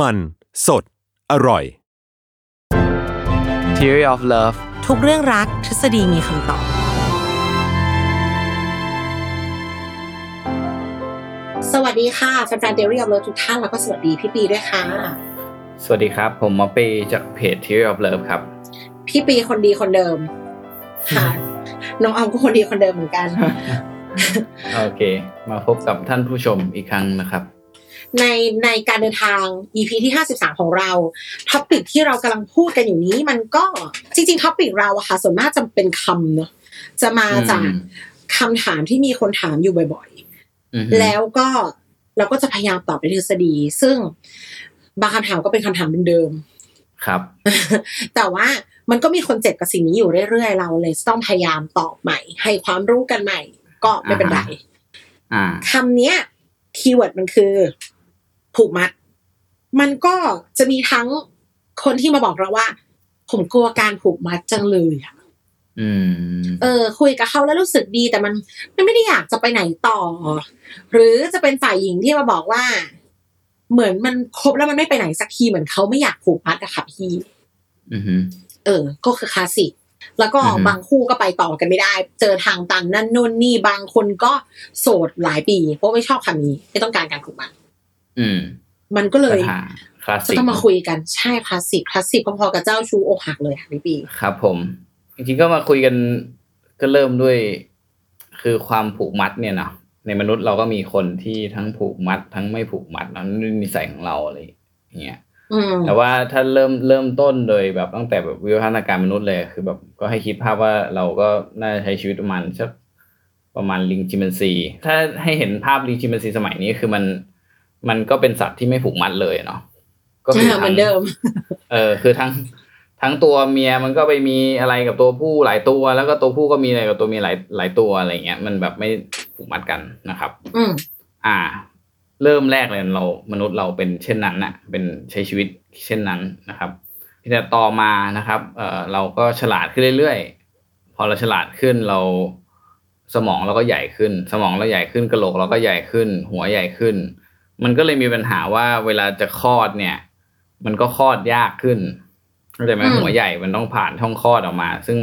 มันสด อร่อย Theory of Love ทุกเรื่องรักทฤษฎีมีคำตอบ สวัสดีค่ะแฟนๆเดลี่ออฟเลิฟทุกท่านแล้วก็สวัสดีพี่ปีด้วยค่ะ สวัสดีครับ ผมหมอปีจากเพจ Theory of Love ครับ พี่ปีคนดีคนเดิม ค่ะ น้องออมก็คนดีคนเดิมเหมือนกัน โอเค มาพบกับท่านผู้ชมอีกครั้งนะครับ ในในการเดินทาง EP ที่ 53 ของเรา topic ที่เรากำลังพูดกันอยู่นี้มันก็จริงๆ topic เราอะค่ะส่วนมากจะเป็นคำเนอะจะมาจากอืมคำถามที่มีคนถามอยู่บ่อยอือฮึๆแล้วก็เราก็จะพยายามตอบในทฤษฎี ซึ่งบางคำถามก็เป็นคำถามเดิมๆครับ แต่ว่ามันก็มีคนเจ็บกับสิ่งนี้อยู่เรื่อยๆ เราเลยต้องพยายามตอบใหม่ ให้ความรู้กันใหม่ ก็ไม่เป็นไรอ่าคำเนี้ยคีย์เวิร์ดมันคือ ผูกมัด มันก็จะมีทั้งคนที่มาบอกเราว่า ผมกลัวการผูกมัดจังเลยอะอืมเออ คุยกับเขาแล้วรู้สึกดีแต่มันมันไม่ได้อยากจะไปไหนต่อ หรือจะเป็นฝ่ายหญิงที่มาบอกว่า เหมือนมันครบแล้วมันไม่ไปไหนสักทีเหมือนเขาไม่อยากผูกมัดอะค่ะพี่อือฮึเออ ก็คือคลาสสิกแล้วก็อือฮึบางคู่ก็ไปต่อกันไม่ได้ เจอทางตันนั่นนู่นนี่บางคนก็โสดหลายปี เพราะไม่ชอบคำนี้ ไม่ต้องการการผูกมัด อืม มันก็เลยปัญหาคลาสจะสิกต้องมาคุยกันใช่คลาสสิกคลาสสิกพอๆกับเจ้าชูอกหักเลยค่ะพี่ปีครับ ผม จริงๆก็มาคุยกันก็เริ่มด้วย คือความผูกมัดเนี่ยเนาะในมนุษย์เราก็มีคนที่ทั้งผูกมัด ทั้งไม่ผูกมัดนั่นนิสัยของเราอะไรอย่างเงี้ยอืมแต่ว่าถ้าเริ่มเริ่มต้นโดยแบบตั้งแต่แบบวิวัฒนาการมนุษย์เลยคือแบบก็ให้คิดภาพว่าเราก็น่าจะใช้ชีวิตประมาณสักประมาณลิงชิมแปนซี ถ้าให้เห็นภาพลิงชิมแปนซีสมัยนี้คือมัน มันก็เป็นสัตว์ที่ไม่ผูกมัดเลยเนาะก็คือเหมืทั้องนเดิม เออ คือทั้งทั้งตัวเมียมันก็ไปมีอะไรกับตัวผู้หลายตัว แล้วก็ตัวผู้ก็มีอะไรกับตัวเมียหลายหลายตัวอะไรเงี้ยมันแบบไม่ผูกมัดกันนะครับ อืมอ่า เริ่มแรกเลยเรามนุษย์เราเป็นเช่นนั้นนะเป็นใช้ชีวิตเช่นนั้นนะครับแต่ต่อมานะครับ เอ่อเราก็ฉลาดขึ้นเรื่อยๆ พอเราฉลาดขึ้นเราสมองเราก็ใหญ่ขึ้น สมองเราใหญ่ขึ้นกระโหลกเราก็ใหญ่ขึ้น หัวใหญ่ขึ้น มันก็เลยมีปัญหาว่าเวลาจะคลอดเนี่ย มันก็คลอดยากขึ้นเข้าใจไหมอืมหัวใหญ่มันต้องผ่านช่องคลอดออกมา ซึ่ง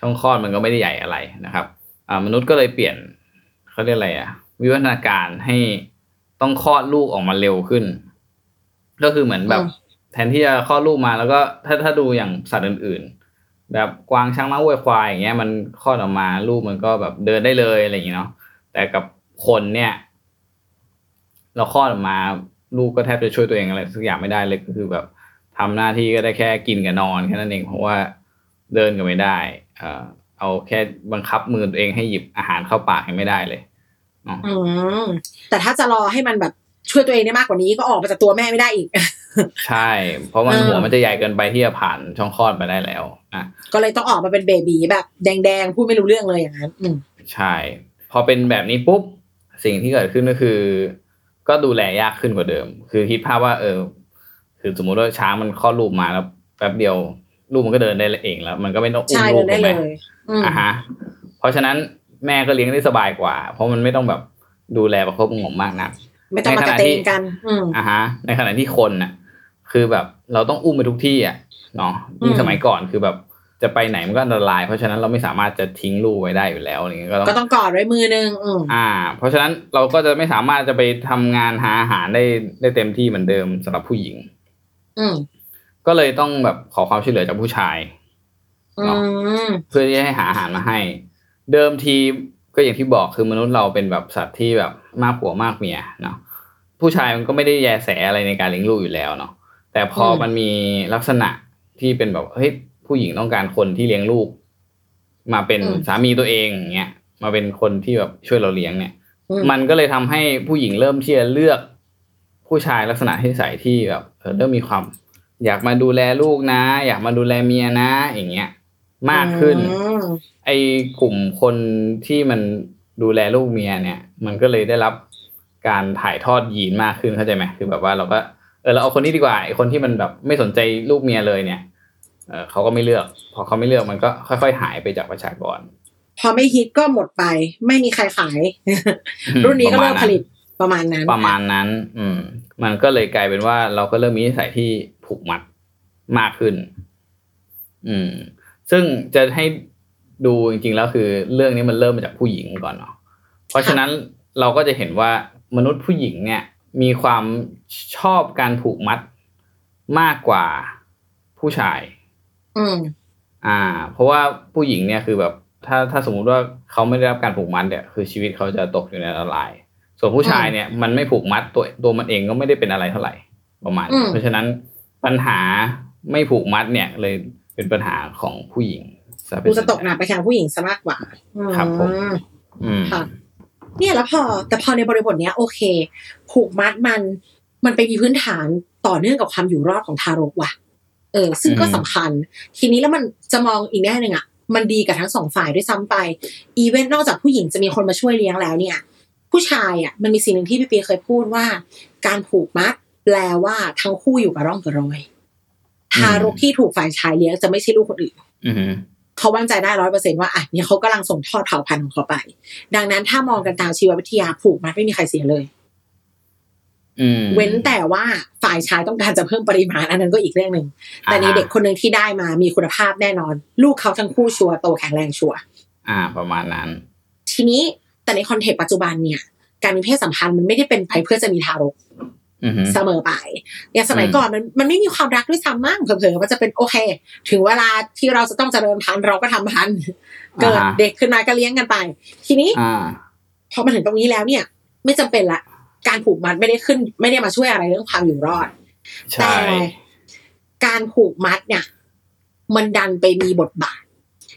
ช่องคลอดมันก็ไม่ได้ใหญ่อะไรนะครับอ่ามนุษย์ก็เลยเปลี่ยนเขาเรียกอะไรอะวิวัฒนาการให้ต้องคลอดลูกออกมาเร็วขึ้น ก็คือเหมือนแบบอืมแทนที่จะคลอดลูกมาแล้วก็ถ้าถ้าดูอย่างสัตว์อื่น ๆ แบบกวางช้างม้าวัวควายอย่างเงี้ยมันคลอดออกมาลูกมันก็แบบเดินได้เลยอะไรอย่างเงี้ยเนาะแต่กับคนเนี่ย เราคลอดออกมาลูกก็แทบจะช่วยตัวเองอะไรสักอย่างไม่ได้เลยก็คือแบบทำหน้าที่ก็ได้แค่กินกับนอนแค่นั้นเองเพราะว่าเดินก็ไม่ได้ เอ่อเอาแค่บังคับมือตัวเองให้หยิบอาหารเข้าปากยังไม่ได้เลยเนาะอืมแต่ถ้าจะรอให้มันแบบช่วยตัวเองได้มากกว่านี้ก็ออกมาจากตัวแม่ไม่ได้อีก ใช่ เพราะมันเออหัวมันจะใหญ่เกินไปที่จะผ่านช่องคลอดไปได้แล้วอะก็เลยต้องออกมาเป็นเบบีแบบ แดงๆพูดไม่รู้เรื่องเลยอย่างนั้นอืมใช่ พอเป็นแบบนี้ปุ๊บสิ่งที่เกิดขึ้นก็คือ ก็ดูแลยากขึ้นกว่าเดิม คือคิดภาพว่า เออ คือสมมุติว่าช้างมันคลอดลูกมาแล้วแป๊บเดียวลูกมันก็เดินได้เองแล้ว มันก็ไม่ต้องอุ้มใช่ลูเดิกนได้ถูกไหเลมยอืมอะฮะ เพราะฉะนั้นแม่ก็เลี้ยงได้สบายกว่า เพราะมันไม่ต้องแบบดูแลประคบประหงมมากนักไม่ต้องมากระเตงกันอืมอะฮะ ในขณะที่คนน่ะ คือแบบเราต้องอุ้มไปทุกที่อะเนาะยิ่งอืมสมัยก่อนคือแบบ จะไปไหนมันก็อันตราย เพราะฉะนั้นเราไม่สามารถจะทิ้งลูกไว้ได้อยู่แล้วอะไรเงี้ยก็ก็ต้ต้อองงกอดไว้มือนึงอืมอ่า เพราะฉะนั้นเราก็จะไม่สามารถจะไปทำงานหาอาหารได้ได้เต็มที่เหมือนเดิมสำหรับผู้หญิง อืมก็เลยต้องแบบขอความช่วยเหลือจากผู้ชายอืมเพื่อที่จะให้หาอาหารมาให้ เดิมทีก็อย่างที่บอกคือมนุษย์เราเป็นแบบสัตว์ที่แบบมากผัวมากเมียเนาะผู้ชายมันก็ไม่ได้แยแสอะไรในการเลี้ยงลูกอยู่แล้วเนาะแต่พออมมันมีลักษณะที่เป็นแบบเฮ้ย ผู้หญิงต้องการคนที่เลี้ยงลูก มาเป็นสามีตัวเองอย่างเงี้ยมาเป็นคนที่แบบช่วยเราเลี้ยงเนี่ยอืมมันก็เลยทำให้ผู้หญิงเริ่มที่จะเลือกผู้ชายลักษณะที่ใส่ที่แบบเออเริ่มมีความ อยากมาดูแลลูกนะ อยากมาดูแลเมียนะ อย่างเงี้ย มากขึ้นอืมไอ้กลุ่มคนที่มันดูแลลูกเมียเนี่ย มันก็เลยได้รับการถ่ายทอดยีนมากขึ้นเข้าใจไหมคือแบบว่าเราก็เออเราเอาคนนี้ดีกว่าไอ้คนที่มันแบบไม่สนใจลูกเมียเลยเนี่ย เออเขาก็ไม่เลือก พอเขาไม่เลือกมันก็ค่อย ๆ หายไปจากประชากร พอไม่ฮิตก็หมดไป ไม่มีใครขาย รุ่นนี้ก็เริ่มผลิตประมาณนั้น ประมาณนั้น อืม มันก็เลยกลายเป็นว่าเราก็เริ่มมีนิสัยที่ผูกมัดมากขึ้น อืม ซึ่งจะให้ดูจริงๆแล้วคือ เรื่องนี้มันเริ่มมาจากผู้หญิงก่อนเนาะ เพราะฉะนั้นเราก็จะเห็นว่ามนุษย์ผู้หญิงเนี่ย มีความชอบการผูกมัดมากกว่าผู้ชาย อืมอ่า เพราะว่าผู้หญิงเนี่ยคือแบบ ถ้าถ้าสมมุติว่าเขาไม่ได้รับการผูกมัดเนี่ยคือชีวิตเขาจะตกอยู่ในอันตราย ส่วนผู้ชายเนี่ยมันไม่ผูกมัดตัวตัวมันเองก็ไม่ได้เป็นอะไรเท่าไหร่ประมาณอืมเพราะฉะนั้นปัญหาไม่ผูกมัดเนี่ยเลยเป็นปัญหาของผู้หญิงซเป็กูนจะตกหนักไปทางผู้หญิงซะมากกว่า ครับผมอืมอืมค่ะเนี่ยแล้วพอ แต่พอในบริบทเนี้ยโอเค ผูกมัดมัน มันไปมีพื้นฐานต่อเนื่องกับความอยู่รอดของทารกว่ะ เออ ซึ่งก็อืมสำคัญ ทีนี้แล้วมันจะมองอีกแง่หนึ่งอะ มันดีกับทั้งสองฝ่ายด้วยซ้ำไป อีเวนต์นอกจากผู้หญิงจะมีคนมาช่วยเลี้ยงแล้วเนี่ย ผู้ชายอะ มันมีสิ่งหนึ่งที่พี่ปีเคยพูดว่า การผูกมัดแปลว่าทั้งคู่อยู่กับร่องกับรอยทารกที่ถูกฝ่ายชายเลี้ยงจะไม่ใช่ลูกคนอื่นอืมเขามั่นใจได้ร้อยเปอร์เซ็นว่าอะเนี่ยเขากำลังส่งทอดเผ่าพันธุ์ของเขาไป ดังนั้นถ้ามองกันตามชีววิทยาผูกมัดไม่มีใครเสียเลยอืม เว้นแต่ว่าฝ่ายชายต้องการจะเพิ่มปริมาณอันนั้นก็อีกเรื่องหนึ่งแต่ในอ่าฮะเด็กคนหนึ่งที่ได้มามีคุณภาพแน่นอน ลูกเขาทั้งคู่ชัวร์โตแข็งแรงชัวร์อ่า ประมาณนั้น ทีนี้แต่ในคอนเทกต์ปัจจุบันเนี่ย การมีเพศสัมพันธ์มันไม่ได้เป็นไปเพื่อจะมีทารกอืมเสมอไปอย่างสมัยอืมก่อนมันมันไม่มีความรักด้วยซ้ำมั่งเผลอๆมันจะเป็นโอเค ถึงเวลาที่เราจะต้องเจริญพันธุ์เราก็ทำพันธุ์เกิดเด็กขึ้นมาก็เลี้ยงกันไป ทีนี้อ่าพอมาถึงตรงนี้แล้วเนี่ย ไม่จำเป็นละ การผูกมัดไม่ได้ขึ้น ไม่ได้มาช่วยอะไรเรื่องความอยู่รอดใช่แต่การผูกมัดเนี่ย มันดันไปมีบทบาท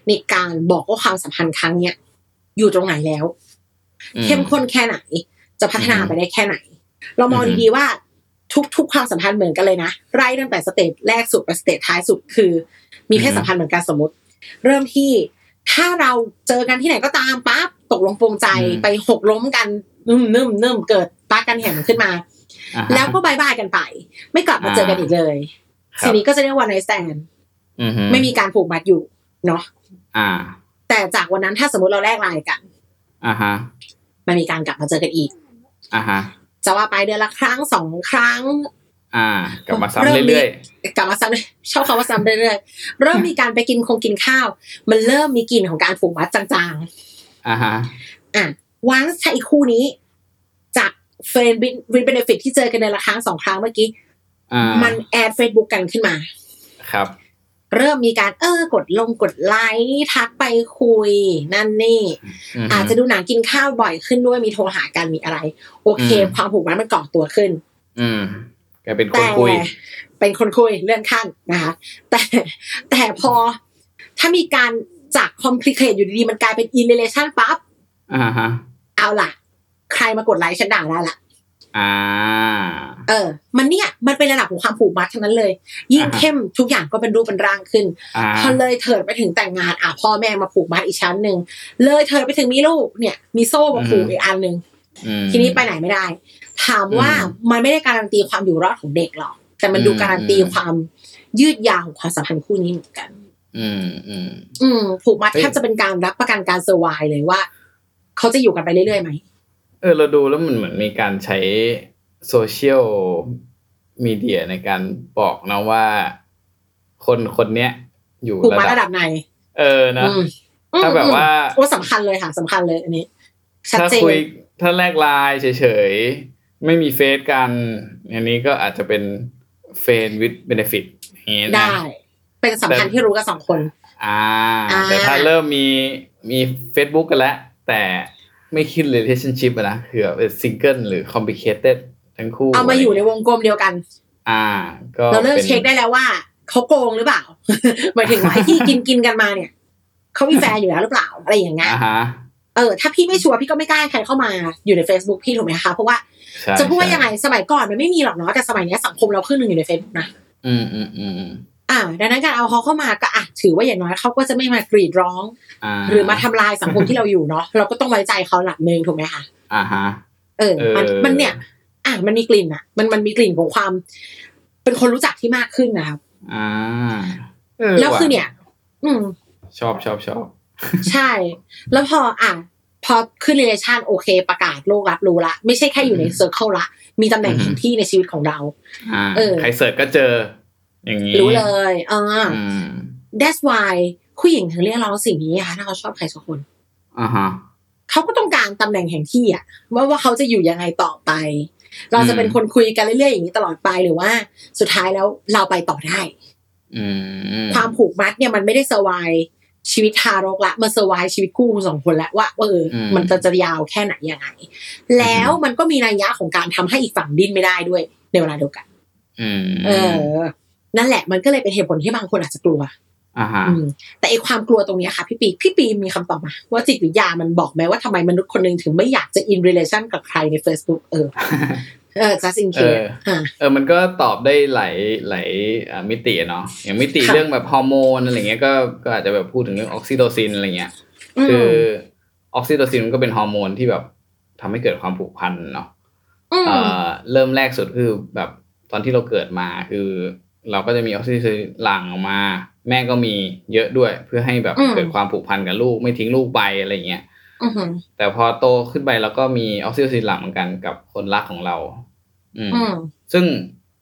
ในการบอกว่าความสัมพันธ์ครั้งเนี้ยอยู่ตรงไหนแล้วอืเข้มข้นแค่ไหน จะพัฒนาอืมไปได้แค่ไหน เรามองอืมดีๆว่าทุกๆความสัมพันธ์เหมือนกันเลยนะไล่ตั้งแต่ stage แรกสุดไป stage ท้ายสุดคือ มีเพศสัมพันธ์เหมือนกันสมมติ เริ่มที่ถ้าเราเจอกันที่ไหนก็ตามปั๊บตกลงปรงใจอืมไปหกล้มกัน นึ่มนึ่มนึ่มเกิดปากันแห่งขึ้นมาอ่าฮะแล้วก็ bye bye กันไป ไม่กลับมาเจอกันอีกเลยครับทีนี้ก็จะเรียกว่า one night standอืมไม่มีการผูกมัดอยู่เนาะอ่า แต่จากวันนั้นถ้าสมมติเราแลกไลน์กันอ่าฮะมันมีการกลับมาเจอกันอีกอ่าฮะจะว่าไปเดือนละครั้งสองครั้ง อ่า กลับมาซ้ำเริ่มมีเรื่อยกลับมาซ้ำชอบคำว่าซ้ำเรื่อยๆเริ่มมีการไปกินขงกินข้าว มันเริ่มมีกลิ่นของการผูกมัดจางๆอ่าฮะๆอะ วันใช้คู่นี้ จาก friend with benefit ที่เจอกันเดือนละครั้งสองครั้งเมื่อกี้อ่ามัน add เฟซบุ๊กกันขึ้นมา ครับ เริ่มมีการเออกดลงกดไลค์ทักไปคุย นั่นนี่มอาจจะดูหนังกินข้าวบ่อยขึ้นด้วยมีโทรหากันมีอะไร โอเคอืมความผูกมัดมันก่อตัวขึ้น อืมกลายเป็นคนแต่คุย เป็นคนคุยเลื่อนขั้นนะคะแต่แต่พอถ้ามีการจาก complicated อยู่ดีๆ มันกลายเป็นอินเ a ชั่นปั๊บอ่าฮะ เอาล่ะ ใครมากดไลค์ฉันด่าได้ละอ่า เออ มันเนี่ย มันเป็นระดับของความผูกมัดทั้งนั้นเลย ยิ่งอ่าฮะเข้มทุกอย่างก็เป็นรูปเป็นร่างขึ้นอ่าพอเลยเถิดไปถึงแต่งงาน อะพ่อแม่มาผูกมัดอีกชั้นหนึ่งเลยเถิดไปถึงมีลูกเนี่ย มีโซ่มาผูกอีกอันหนึ่งอืมทีนี้ไปไหนไม่ได้ ถามว่าอืมมันไม่ได้การันตีความอยู่รอดของเด็กหรอก แต่มันดูอืมการันตีความยืดยาวของความสัมพันธ์คู่นี้เหมือนกัน อืมอืมอืมผูกมัดเฮ้ยแทบจะเป็นการรับประกันการเซอร์ไวเลยว่า เขาจะอยู่กันไปเรื่อยๆไหมเออเราดูแล้วมันเหมือนมีการใช้โซเชียลมีเดียในการบอกนะว่า คนคนเนี้ย อยู่ผูกมัดระระดัดับบไหน เออนะอืมถ้าแบบว่าโอ้สำคัญเลยค่ะสำคัญเลยอันนี้ชัดถ้าเจนคุยถ้าแลกไลน์เฉยๆ ไม่มีเฟซกัน อันนี้ก็อาจจะเป็น friend with benefit อย่างงี้นะได้ เป็นสัมพันธ์ที่รู้กันสองคนอ่าอ่า แต่ถ้าเริ่มมีมี Facebook กันแล้ว แต่ไม่ขึ้น relationship อะนะคือแบบเป็นซิงเกิลหรือ complicated ทั้งคู่ เอามาอยู่ในวงกลมเดียวกัน อ่า ก็เราเริ่มเป็นเช็คได้แล้วว่าเขาโกงหรือเปล่าหมายถึงว่าไอ้ที่กินกินกันมาเนี่ยเขามีแฟนอยู่แล้วหรือเปล่าอะไรอย่างเงี้ยอ่าฮะเออถ้าพี่ไม่ sure พี่ก็ไม่กล้าให้ใครเข้ามาอยู่ใน Facebook พี่ถูกไหมคะเพราะว่าใช่จะพูดว่าใช่ยังไงสมัยก่อนมันไม่มีหรอกเนาะแต่สมัยเนี้ยสังคมเราครึ่งหนึ่งอยู่ใน Facebook นะอืมอืมอืม อืมอ่าดังนั้นการเอาเขาเข้ามาก็อะถือว่าอย่างน้อยเขาก็จะไม่มากรีดร้องอ่าหรือมาทำลายสังคมที่เราอยู่เนาะเราก็ต้องไว้ใจเขาหลักหนึ่งถูกไหมคะอ่าฮะเออมันเออมันเนี่ย อะมันมีกลิ่นอะ มันมันมีกลิ่นของความ เป็นคนรู้จักที่มากขึ้นนะครับอ่าเแล้วคือว่ะเนี่ย อืม ชอบชอบชอบใช่ แล้วพออะพอขึ้น relation โอเค ประกาศโลกรับรู้ละ ไม่ใช่แค่อยู่ใน circle ละ มีตำแหน่งแห่งที่ในชีวิตของเราอ่าเออใครเสิร์ชก็เจอ อย่างนี้รู้เลยอ่าอืม that's why ผู้หญิงถึงเรียกร้องสิ่งนี้ค่ะถ้าเขาชอบใครสักคนอ่าฮะเขาก็ต้องการตำแหน่งแห่งที่อะว่าว่าเขาจะอยู่ยังไงต่อไป เราจะเป็นคนคุยกันเรื่อยๆอย่างนี้ตลอดไปหรือว่า สุดท้ายแล้วเราไปต่อได้อืมความผูกมัดเนี่ยมันไม่ได้เซอร์ไวชีวิตทารกละมันเซอร์ไวชีวิตคู่คุณสองคนแล้วว่าว่าเอออมมันจะจะยาวแค่ไหนยังไง แล้วมันก็มีนัยยะของการทำให้อีกฝั่งดิ้นไม่ได้ด้วยในเวลาเดียวกันอืมเออ นั่นแหละมันก็เลยเป็นเหตุผลที่บางคนอาจจะกลัวอ่าฮะอืมแต่ไอ้ความกลัวตรงเนี้ยค่ะพี่ปีพี่ปีมีคำตอบมาว่าจิตวิทยามันบอกไหมว่าทำไมมนุษย์คนหนึ่งถึงไม่อยากจะ in relation กับใครใน Facebook เออเออ just in a caseอ่าเออมันก็ตอบได้หลายหลายอ่ามิติอะเนาะอย่างมิติค่ะเรื่องแบบฮอร์โมนอะไรเงี้ยก็ก็อาจจะแบบพูดถึงเรื่องออกซิโตซินอะไรเงี้ยอืมคือออกซิโตซินมันก็เป็นฮอร์โมนที่แบบทำให้เกิดความผูกพันเนาะอืมเอ่อเริ่มแรกสุดคือแบบตอนที่เราเกิดมาคือ เราก็จะมีออกซิโตซินหลั่งออกมา แม่ก็มีเยอะด้วย เพื่อให้แบบอืมเกิดความผูกพันกับลูกไม่ทิ้งลูกไปอะไรเงี้ยอือหือแต่พอโตขึ้นไปเราก็มีออกซิโตซินหลั่งเหมือนกันกับคนรักของเราอืมอืมซึ่ง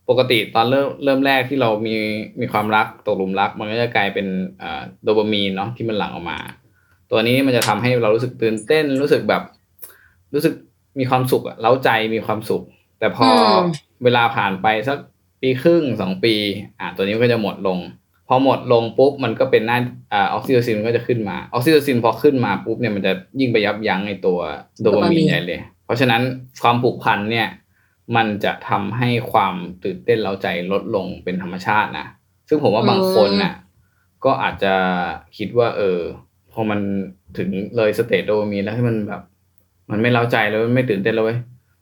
ปกติตอนเริ่มเริ่มแรกที่เรามีมีความรักตกหลุมรัก มันก็จะกลายเป็นเอ่อโดปามีนเนาะที่มันหลั่งออกมา ตัวนี้มันจะทำให้เรารู้สึกตื่นเต้นรู้สึกแบบ รู้สึกมีความสุขอะเร้าใจมีความสุข แต่พออมเวลาผ่านไปสัก ปีครึ่งสองปี อะตัวนี้ก็จะหมดลง พอหมดลงปุ๊บมันก็เป็นหน้าอ่าออกซิโตซินก็จะขึ้นมาออกซิโตซินพอขึ้นมาปุ๊บเนี่ยมันจะยิ่งไปยับยั้งในตัวโดปามีนใหญ่เลย เพราะฉะนั้นความผูกพันเนี่ย มันจะทำให้ความตื่นเต้นเร้าใจลดลงเป็นธรรมชาตินะซึ่งผมว่าบางคนน่ะ ก็อาจจะคิดว่า เออพอมันถึงเลยสเตจโดปามีนแล้วให้มันแบบ มันไม่เร้าใจแล้วมันไม่ตื่นเต้นแล้วเว้ย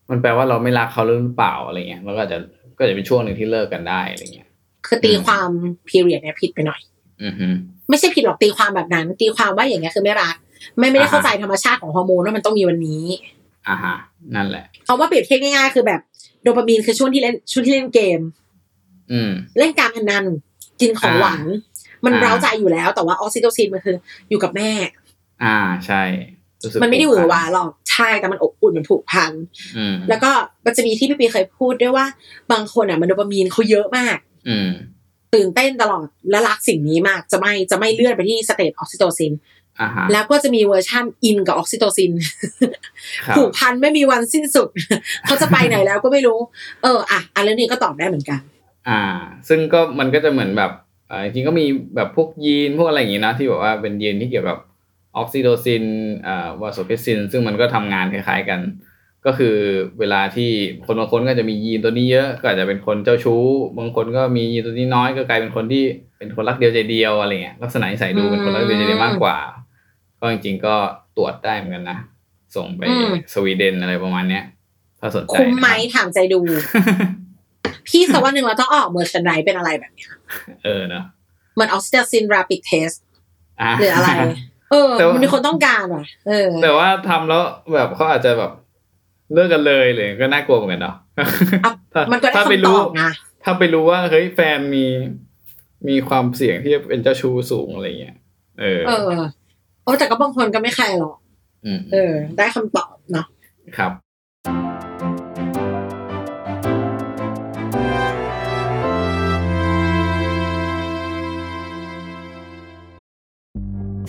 มันแปลว่าเราไม่รักเขาหรือเปล่าอะไรเงี้ยแล้วก็อาจจะ ก็จะเป็นช่วงหนึ่งที่เลิกกันได้อะไรเงี้ยคือตีความ period เนี่ยผิดไปหน่อย อือฮึไม่ใช่ผิดหรอกตีความแบบนั้น ตีความว่าอย่างเงี้ยคือไม่รัก ไม่ไม่ได้อ่าฮะเข้าใจธรรมชาติของฮอร์โมนว่ามันต้องมีวันนี้ อ่าฮะ นั่นแหละเอาว่าเปรียบเทียบง่ายๆคือแบบโดปามีนคือช่วงที่เล่นช่วงที่เล่นเกม อืม เล่นการพนันกินของหวานมันอ่าเร้าใจอยู่แล้ว แต่ว่าออกซิโตซินมันคือ อยู่กับแม่ อ่าใช่รู้สึกมันไม่ได้หวือหวาผูกพันหรอก ใช่แต่มันอบอุ่นมันผูกพันอืมแล้วก็มันจะมีที่พี่ปีเคยพูดด้วยว่า บางคนอะมันโดปามีนเขาเยอะมาก อืมตื่นเต้นตลอดและรักสิ่งนี้มากจะไม่จะไม่เลื่อนไปที่ stage ออกซิโตซินอ่าฮะแล้วก็จะมีเวอร์ชั่นอินกับออกซิโตซินครับผูกพันไม่มีวันสิ้นสุดเขาจะไปไหนแล้วก็ไม่รู้ เอออะอันเรื่องนี้ก็ตอบได้เหมือนกัน อ่า ซึ่งก็มันก็จะเหมือนแบบเอ่อจริงๆก็มีแบบพวกยีนพวกอะไรอย่างงี้นะที่แบบว่าเป็นยีนที่เกี่ยวกับ ออกซิโตซินอ่าวาโซเพรสซิน ซึ่งมันก็ทำงานคล้ายๆกัน ก็คือเวลาที่คนบางคนก็จะมียีนตัวนี้เยอะ ก็อาจจะเป็นคนเจ้าชู้ บางคนก็มียีนตัวนี้น้อยก็กลายเป็นคนที่เป็นคนรักเดียวใจเดียวอะไรเงี้ยลักษณะนิสัยดูเป็นคนรักเดียวใจเดียวมากกว่า ก็จริงๆก็ตรวจได้เหมือนกันนะส่งไปอืมสวีเดนอะไรประมาณเนี้ยถ้าสนใจคุ้มไหมนะครับถามใจดู พี่สักวันหนึ่งเราต้อง commercialize เป็นอะไรแบบเนี้ยเออเนอะเหมือน oxytocin rapid test ะหรืออะไร เออแต่ว่ามัมันมีคนต้องการว่ะ เออ แต่ว่าทำแล้วแบบเขาอาจจะแบบเลิกกันเลยเลยก็น่ากลัวเหมือนกันเนาะอะถ้ามันก็ได้ถ้าไปคำตรู้อบนะถ้าไปรู้ว่าเฮ้ยแฟนมีมีความเสี่ยงที่จะเป็นเจ้าชู้สูงอะไรเงี้ย เออ เออโอ้แต่ก็บางคนก็ไม่แคร์หรอกอืมเออ ได้คำตอบเนาะครับ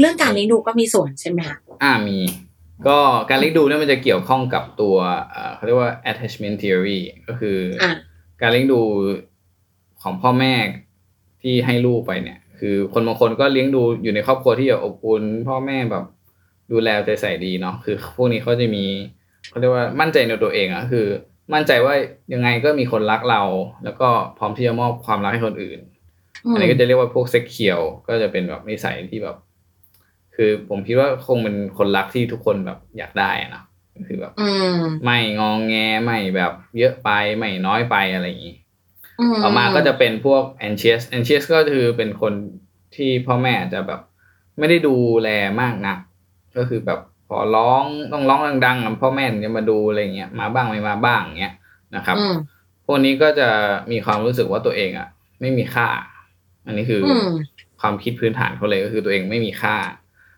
เรื่องการเลี้ยงดูก็มีส่วนใช่ไหมคะอ่ามี ก็การเลี้ยงดูเนี่ยมันจะเกี่ยวข้องกับตัวเอ่อเขาเรียกว่า attachment theory ก็คือออะการเลี้ยงดูของพ่อแม่ที่ให้ลูกไปเนี่ย คือคนบางคนก็เลี้ยงดูอยู่ในครอบครัวที่แบบอบอุ่นพ่อแม่แบบดูแลเอาใจใส่ดีเนาะคือ พวกนี้เขาจะมีเขาเรียกว่ามั่นใจในตัวเองอะคือ มั่นใจว่ายังไงก็มีคนรักเรา แล้วก็พร้อมที่จะมอบความรักให้คนอื่น อันนี้ก็จะเรียกว่าพวกเซ็กเคียวก็จะเป็นแบบนิสัยที่แบบ คือผมคิดว่าคงเป็นคนรักที่ทุกคนแบบอยากได้อะเนาะคือแบบอืมไม่งองแงไม่แบบเยอะไปไม่น้อยไปอะไรอย่างนี้มต่อมาก็จะเป็นพวก anxious anxious ก็คือเป็นคนที่พ่อแม่จะแบบ ไม่ได้ดูแลมากนักก็คือแบบพอร้องต้องร้องดังๆอะพ่อแม่ถึงจะมาดูอะไรเงี้ยมาบ้างไม่มาบ้างเงี้ยนะครับอืมพวกนี้ก็จะมีความรู้สึกว่าตัวเองอะไม่มีค่า อันนี้คืออมความคิดพื้นฐานเขาเลยก็คือตัวเองไม่มีค่า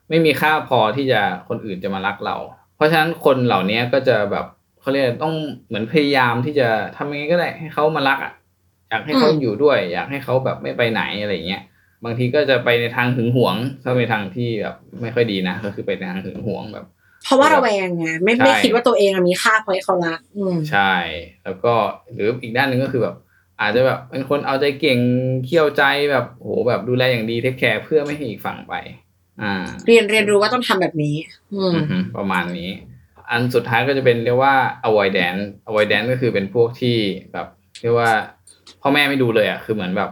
ไม่มีค่าพอที่จะคนอื่นจะมารักเรา เพราะฉะนั้นคนเหล่านี้ก็จะแบบเขาเรียกต้องเหมือนพยายามที่จะทำยังไงก็ได้ให้เขามารักอะอยากให้เขาอืมอยู่ด้วย อยากให้เขาแบบไม่ไปไหนอะไรเงี้ยบางทีก็จะไปในทางหึงหวงถ้าไปทางที่แบบไม่ค่อยดีนะก็คือไปในทางหึงหวงแบบ เพราะว่าระแวงไงไม่ใช่ไม่คิดว่าตัวเองอะมีค่าพอให้เขารักอืมใช่ แล้วก็หรืออีกด้านหนึ่งก็คือแบบ อาจจะแบบเป็นคนเอาใจเก่งเขี่ยวใจแบบโหแบบดูแลอย่างดีเทคแคร์เพื่อไม่ให้อีกฝั่งไปอ่า เรียนเรียนรู้ว่าต้องทำแบบนี้ อืมอือฮึประมาณนี้ อันสุดท้ายก็จะเป็นเรียกว่า avoidance avoidance ก็คือเป็นพวกที่แบบเรียกว่า พ่อแม่ไม่ดูเลยอะคือเหมือนแบบ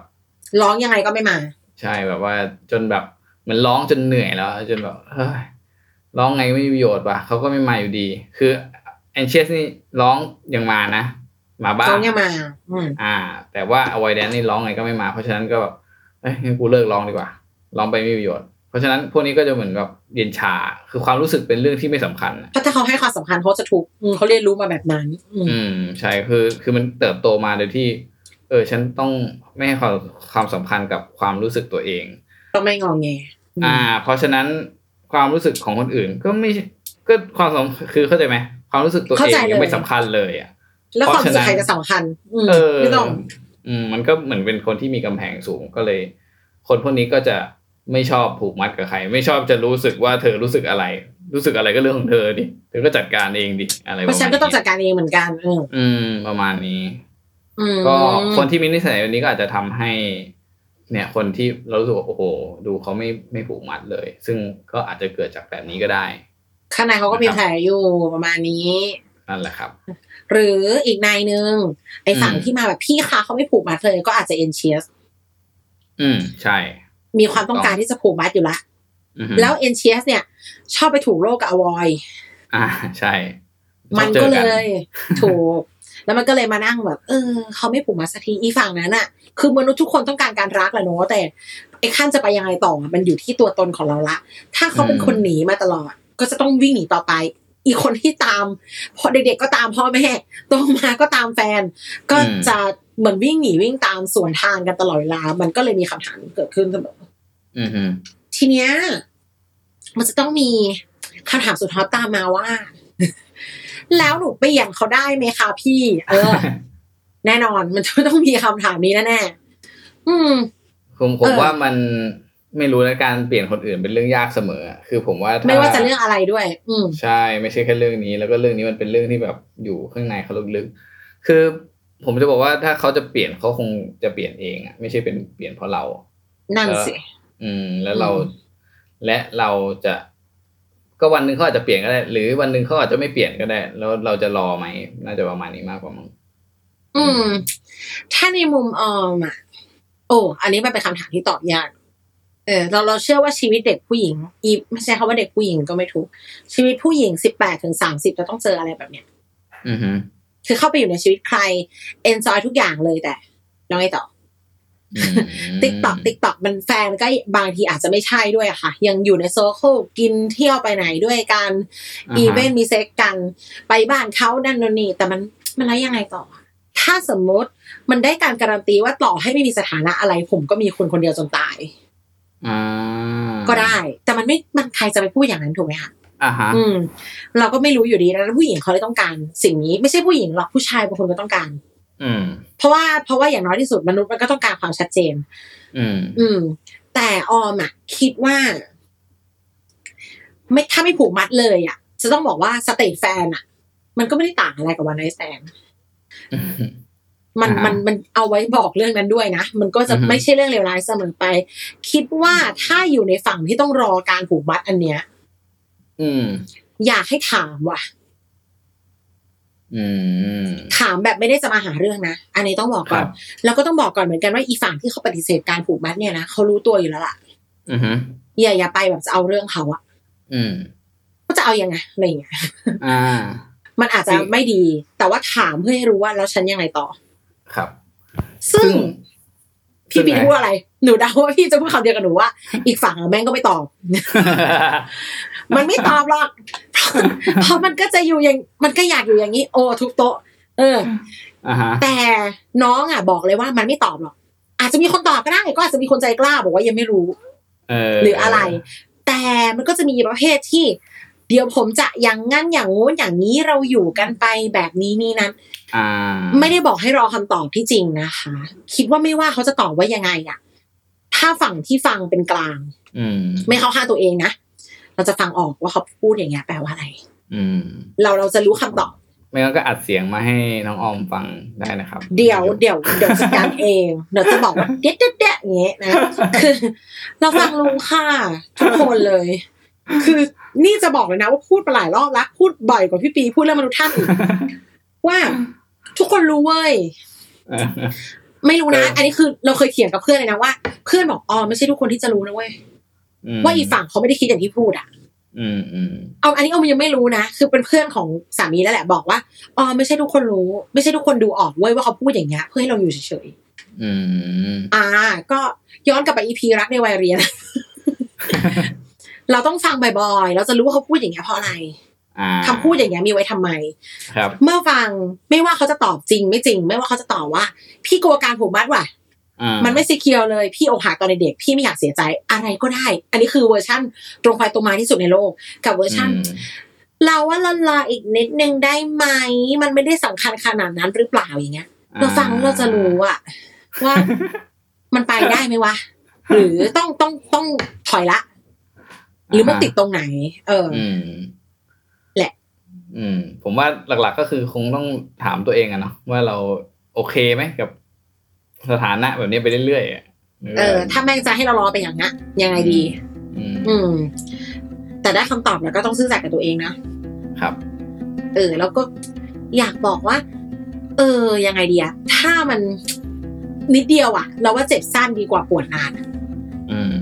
ร้องยังไงก็ไม่มา ใช่แบบว่าจนแบบเหมือนร้องจนเหนื่อยแล้ว จนแบบเฮ้ยร้องไงไม่มีประโยชน์ป่ะเขาก็ไม่มาอยู่ดี คือแอนเชสนี่ร้องยังมานะมาบ้าร้องงยังมาอืมอ่า แต่ว่า avoidance นี่ร้องไงก็ไม่มา เพราะฉะนั้นก็แบบเอ้ยงั้นกูเลิกร้องดีกว่าร้องไปไม่มีประโยชน์ เพราะฉะนั้นพวกนี้ก็จะเหมือนแบบเย็นชา คือความรู้สึกเป็นเรื่องที่ไม่สำคัญอะเพราะถ้าเขาให้ความสำคัญเขาจะถูกอืมเขาเรียนรู้มาแบบนั้นอืมอืมใช่คือ คือมันเติบโตมาโดยที่ เออ ฉันต้องไม่ให้ความความสำคัญกับความรู้สึกตัวเองต้องไม่งองแงมอ่า เพราะฉะนั้นความรู้สึกของคนอื่น ก็ไม่ก็ความสำคือเข้าใจไหมความรู้สึกตัวเองยังไม่สำคัญเลยอะแล้วความเพราะรู้สึฉะกนั้นใครจะสำคัญอืมเออไม่ต้องอืมมันก็เหมือนเป็นคนที่มีกำแพงสูงก็เลย คนพวกนี้ก็จะ ไม่ชอบผูกมัดกับใคร ไม่ชอบจะรู้สึกว่าเธอรู้สึกอะไร รู้สึกอะไรก็เรื่องของเธอดิเธอก็จัดการเองดิอะไรเพราะฉะนันก็ต้องจัดการเองเหมือนกันเอออืมประมาณนี้อืมก็คนที่มีนิสัยแบบนี้ก็อาจจะทำให้ เนี่ย คนที่เรารู้สึกว่าโอ้โห ดูเขาไม่ไม่ผูกมัดเลย ซึ่งก็อาจจะเกิดจากแบบนี้ก็ได้ข้างในเขาก็มีแผลอยู่ประมาณนี้นั่นแหละครับ หรืออีกนายหนึ่งไอ้ฝั่งอืมที่มาแบบพี่คะเขาไม่ผูกมัดเลยก็อาจจะเอ็นเชียสอืมใช่ มีความต้องการที่จะผูกมัดอยู่ละอือฮึแล้วเอ็นเชียสเนี่ย ชอบไปถูกโรคกับอวอยอ่าใช่ มันชอบก็จอเลนยถูก แล้วมันก็เลยมานั่งแบบ เออเขาไม่ผูกมัดสักทีอีฝั่งนั้นอะคือมนุษย์ทุกคนต้องการการรักแหละเนอะแต่ไอ้ขั้นจะไปยังไงต่อมันอยู่ที่ตัวตนของเราละ ถ้าเขาเป็นคนหนีมาตลอด ก็จะต้องวิ่งหนีต่อไป อีกคนที่ตามพอเด็กๆก็ตามพ่อแม่โตมาก็ตามแฟน ก็จะเหมือนวิ่งหนีวิ่งตามสวนทางกันตลอดเวลา มันก็เลยมีคำถามเกิดขึ้นเสมออือฮึทีเนี้ยมันจะต้องมีคำถามสุดฮอตตามมาว่า แล้วหนูเปลี่ยนเขาได้ไหมคะพี่ เออ แน่นอนมันจะต้องมีคำถามนี้แน่ๆอืมผมผมเออว่ามัน ไม่รู้นะการเปลี่ยนคนอื่นเป็นเรื่องยากเสมอ คือผมว่าถ้ไม่ว่าจะเรื่องอะไรด้วย อืมใช่ไม่ใช่แค่เรื่องนี้ แล้วก็เรื่องนี้มันเป็นเรื่องที่แบบอยู่ข้างในเขาลึกๆคือ ผมจะบอกว่าถ้าเขาจะเปลี่ยนเขาคงจะเปลี่ยนเองอะไม่ใช่เป็นเปลี่ยนเพราะเรา นั่นสิอืม แล้วเราอืมและเราจะ ก็วันหนึ่งเขาอาจจะเปลี่ยนก็ได้ หรือวันหนึ่งเขาอาจจะไม่เปลี่ยนก็ได้ แล้วเราจะรอไหมน่าจะประมาณนี้มากกว่ามั้งอืม ถ้าในมุมออมอะโอ้อันนี้มันเป็นคำถามที่ตอบยากเออเราเราเชื่อว่าชีวิตเด็กผู้หญิง อีไม่ใช่คำว่าเด็กผู้หญิงก็ไม่ถูก ชีวิตผู้หญิงสิบแปดถึงสามสิบจะต้องเจออะไรแบบเนี้ยอือฮึคือเข้าไปอยู่ในชีวิตใคร enjoy ทุกอย่างเลยแต่แล้วไงต่ออืมติ๊กต็อกติ๊กต็อกมันแฟนก็บางทีอาจจะไม่ใช่ด้วยอะค่ะ ยังอยู่ใน circle กินเที่ยวไปไหนด้วยกันอ่าฮะอีเวนต์มีเซ็กกันไปบ้านเขานั่นนู่นนี่ แต่มันมันแล้วยังไงต่อ ถ้าสมมติมันได้การการันตีว่าต่อให้ไม่มีสถานะอะไร ผมก็มีคนคนเดียวจนตายอ่า ก็ได้ แต่มันไม่มันใครจะไปพูดอย่างนั้นถูกไหมคะอ่าฮะอืม เราก็ไม่รู้อยู่ดีแล้วผู้หญิงเขาเลยต้องการ สิ่งนี้ไม่ใช่ผู้หญิงหรอกผู้ชายบางคนก็ต้องการ อืม เพราะว่าเพราะว่าอย่างน้อยที่สุดมนุษย์มันก็ต้องการความชัดเจน อืม อืม แต่ออมอะคิดว่า ไม่ถ้าไม่ผูกมัดเลยอะ จะต้องบอกว่าสเตทแฟนอะ มันก็ไม่ได้ต่างอะไรกับวันไนแซน มันอ่าฮะมันมันเอาไว้บอกเรื่องนั้นด้วยนะ มันก็จะอือฮึไม่ใช่เรื่องเลวร้ายเสมอไป คิดว่าถ้าอยู่ในฝั่งที่ต้องรอการผูกมัดอันเนี้ย อืม อยากให้ถามว่ะอืมถามแบบไม่ได้จะมาหาเรื่องนะ อันนี้ต้องบอกก่อนครับแล้วก็ต้องบอกก่อนเหมือนกันว่าอีฝั่งที่เขาปฏิเสธการผูกมัดเนี่ยนะเขารู้ตัวอยู่แล้วล่ะอือฮึอย่าอย่าไปแบบจะเอาเรื่องเขาอะอืมก็จะเอายังไงอะไรอย่างเงี้ยอ่ามันอาจจะไม่ดี แต่ว่าถามเพื่อให้รู้ว่าแล้วฉันยังไงต่อ ครับ ซึ่งซึ่พี่งปีพูดอะไร หนูเดาว่าพี่จะพูดคำเดียวกับหนูว่า อีกฝั่งอะแม่งก็ไม่ตอบ มันไม่ตอบหรอก เพราะมันก็จะอยู่อย่าง มันก็อยากอยู่อย่างนี้ โอ้ทุกโต๊ะ เอออ่าฮะแต่น้องอะ บอกเลยว่ามันไม่ตอบหรอก อาจจะมีคนตอบก็ได้ ก็อาจจะมีคนใจกล้าบอกว่ายังไม่รู้เออหรืออะไร แต่มันก็จะมีประเภทที่ เดี๋ยวผมจะอย่างงั้นอย่างงู้นอย่างนี้เราอยู่กันไปแบบนี้นี่นั้นอ่าไม่ได้บอกให้รอคำตอบที่จริงนะคะ คิดว่าไม่ว่าเขาจะตอบว่ายังไงอะถ้าฝั่งที่ฟังเป็นกลาง อืมไม่เข้าข้างตัวเองนะเราจะฟังออกว่าเขาพูดอย่างเงี้ยแปลว่าอะไร อืม เราเราจะรู้คำตอบไม่งั้นก็อัดเสียงมาให้น้องออมฟังได้นะครับ เดี๋ยวเดี๋ยวเดี๋ยวจัดการเองเดี๋ยวจะบอกว่าเด็ดเด็ดเด็ดอย่างเงี้ยนะคือเราฟังลุงค่ะทุกคนเลย คือนี่จะบอกเลยนะว่าพูดไปหลายรอบแล้วพูดบ่อยกว่าพี่ปีพูดเรื่องมนุษย์ท่านอีกว่าทุกคนรู้เว้ยเออไม่รู้นะเอออัอันนี้คือเราเคยเถียงกับเพื่อนเลยนะว่า เพื่อนบอกอ๋อไม่ใช่ทุกคนที่จะรู้นะเว้ยมว่าอีกฝั่งเขาไม่ได้คิดอย่างที่พูดอะอืมอืมเอาอันนี้เอามันยังไม่รู้นะคือเป็นเพื่อนของสามีแล้วแหละบอกว่าอ๋อไม่ใช่ทุกคนรู้ ไม่ใช่ทุกคนดูออกเว้ยว่าเขาพูดอย่างเงี้ยเพื่อให้เราอยู่เฉยอืมๆอ่า ก็ย้อนกลับไปอีพีรักในวัยเรียน เราต้องฟังบ่อยๆ เราจะรู้ว่าเขาพูดอย่างเงี้ยเพราะอะไรอ่าคำพูดอย่างเงี้ยมีไว้ทำไมครับ เมื่อฟังไม่ว่าเขาจะตอบจริงไม่จริง ไม่ว่าเขาจะตอบว่า พี่กลัวการผูกมัดว่ะอ่ามันไม่ซีเคียวเลยพี่อกหักตอนเด็กๆพี่ไม่อยากเสียใจอะไรก็ได้ อันนี้คือเวอร์ชั่นตรงไปตรงมาที่สุดในโลก กับเวอร์ชั่นอืมเราว่าละลาอีกนิดนึงได้ไหมมันไม่ได้สำคัญขนาดนั้นหรือเปล่าอย่างเงี้ย เราฟังแล้วเราจะรู้อะว่ามันไปได้ไหมวะหรือต้องต้องต้องถอยละ หรือมันติดตรงไหน เออออืมแหละ อืม ผมว่าหลัก ๆ ก็คือคงต้องถามตัวเองอะเนาะว่าเราโอเคไหมกับสถานะแบบนี้ไปเรื่อยๆอะเออ ถ้าแม่งจะให้เรารอไปอย่างเงี้ยยังไงดี อืมอืมแต่ได้คำตอบแล้วก็ต้องซื่อสัตย์กับตัวเองนะครับ เออ แล้วก็อยากบอกว่า เออ ยังไงดีอะถ้ามันนิดเดียวอะเราว่าเจ็บสั้นดีกว่าปวดนานอะอืม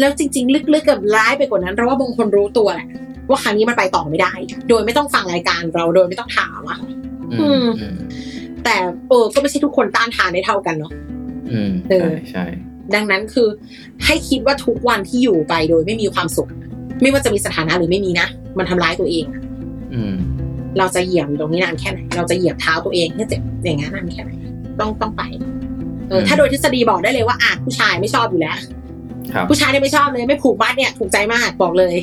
แล้วจริง ๆ ลึกๆกับร้ายไปกว่านั้นเราว่าบางคนรู้ตัวแหละว่าครั้งนี้มันไปต่อไม่ได้ โดยไม่ต้องฟังรายการเราโดยไม่ต้องถามอะอือืมมอืมแต่เออก็ไม่ใช่ทุกคนต้านทานได้เท่ากันเนาะอืมเออใช่ใช่ดังนั้นคือให้คิดว่าทุกวันที่อยู่ไปโดยไม่มีความสุข ไม่ว่าจะมีสถานะหรือไม่มีนะ มันทำร้ายตัวเองอะอืมเราจะเหยียบอยู่ตรงนี้นานแค่ไหน เราจะเหยียบเท้าตัวเองให้เจ็บอย่างนั้นนานแค่ไหน ต้องต้องไป เออ ถ้าโดยทฤษฎีบอกได้เลยว่าอะผู้ชายไม่ชอบอยู่แล้วครับ ผู้ชายเนี่ยไม่ชอบเลยไม่ผูกมัดเนี่ยถูกใจมากบอกเลย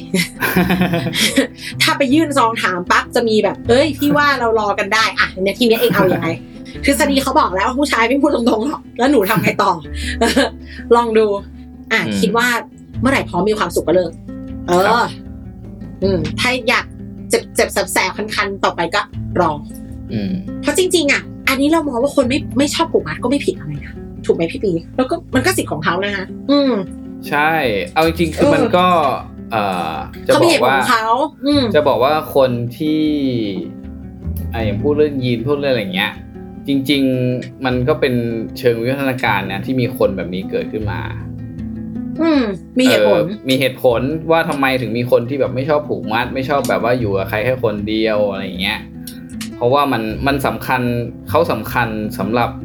ถ้าไปยื่นซองถามปั๊บจะมีแบบ เอ้ยพี่ว่าเรารอกันได้อะเนี่ยทีเนี้ยเองเอาอย่างไงทฤษฎีเขาบอกแล้วว่าผู้ชายไม่พูดตรงๆหรอกแล้วหนูทำไงต่อลองดู อะอืมคิดว่าเมื่อไหร่พร้อมมีความสุขก็เลิกเอครัอบอืม ถ้าอยากเจ็บเจ็บแสบๆคันๆต่อไปก็รออืมเพราะจริง ๆ อะ อันนี้เรามองว่าคนไม่ไม่ชอบผูกมัดก็ไม่ผิดอะไรนะถูกไหมพี่ปี แล้วก็มันก็สิทธิ์ของเขานะคะอืม ใช่ เอาจริงๆคือเออมันก็เอ่อจะเขาบมีอเหกตุผลว่าของเขาอืมจะบอกว่าคนที่อะอย่างพูดเรื่องยีนพูดเรื่องอะไรเงี้ย จริง ๆ มันก็เป็นเชิงวิวัฒนาการนะที่มีคนแบบนี้เกิดขึ้นมา อืม มีเหตุผลออมีเหตุผลว่าทำไมถึงมีคนที่แบบไม่ชอบผูกมัด ไม่ชอบแบบว่าอยู่กับใครแค่คนเดียวอะไรอย่างเงี้ย เพราะว่ามันมันสำคัญเขาสำคัญสำหรับเอ่อ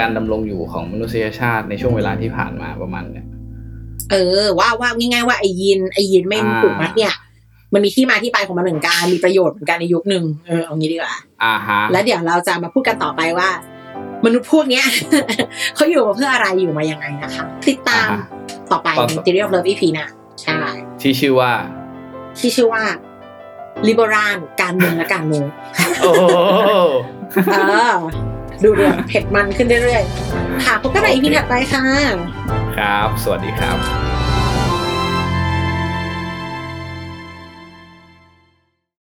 การดำรงอยู่ของมนุษยชาติในช่วงเวลาที่ผ่านมาประมาณเนี้ยเออ ว่าว่าง่ายๆว่าไอยินไอยินไม่อ่าผูกมัดเนี่ย มันมีที่มาที่ไปของมันเหมือนกันมีประโยชน์เหมือนกันในยุคหนึ่งเออเอางี้ดีกว่าอ่าฮะแล้วเดี๋ยวเราจะมาพูดกันต่อไปว่า มนุษย์พวกเนี้ยเขาอยู่มาเพื่ออะไรอยู่มายังไงนะคะ ติดตามอ่าต่อไปต่อใน Theory of Love EP หนะใช่ที่ชื่อว่า ที่ชื่อว่า liberal การเมืองและการเมืองโอ้โหเออ ดูเดือดเผ็ดมันขึ้นเรื่อยๆ ค่ะพบกันใหม่ EP ถัดไปค่ะ ครับ สวัสดีครับ